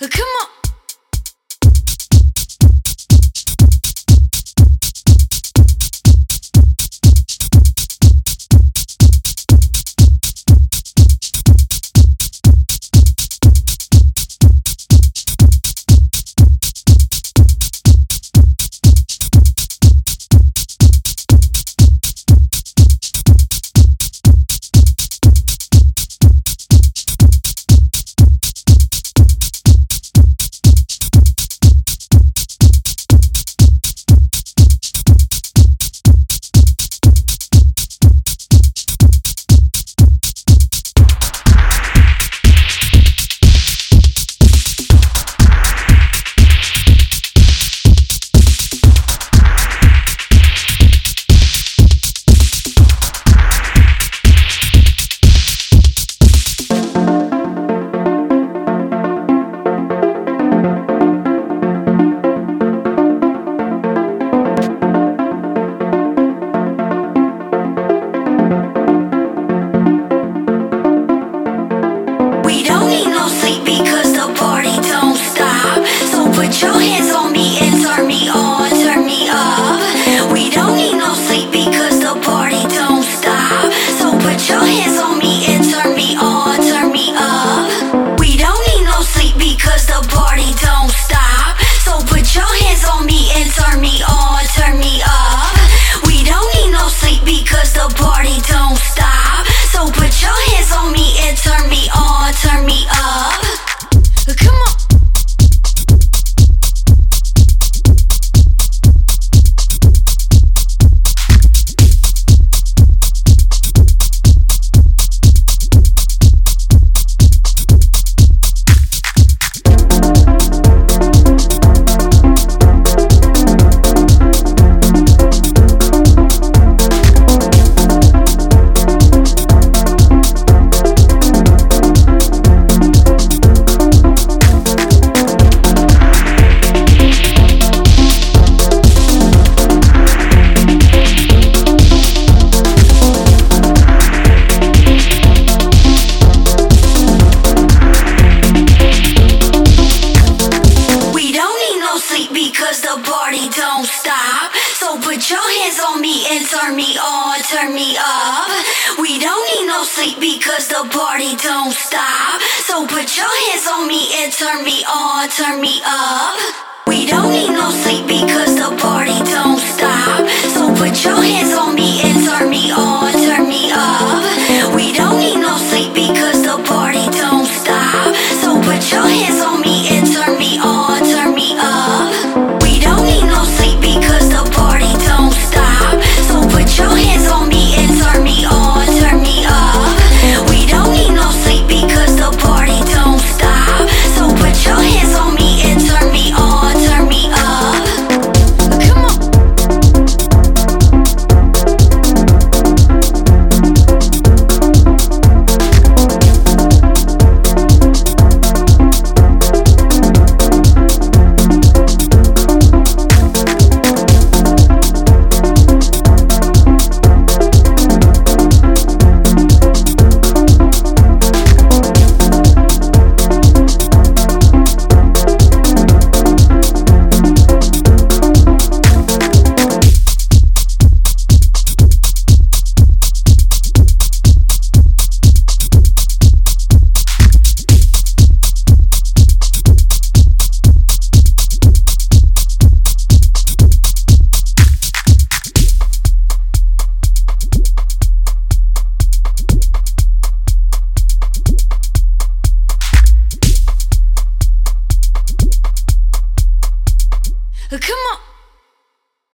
Come on. Put your hands on me and turn me on, because the party don't stop. So put your hands on me and turn me on, turn me up. We don't need no sleep because the party don't stop. So put your hands on me and turn me on, turn me up. We don't need no sleep because the party don't stop. So put your hands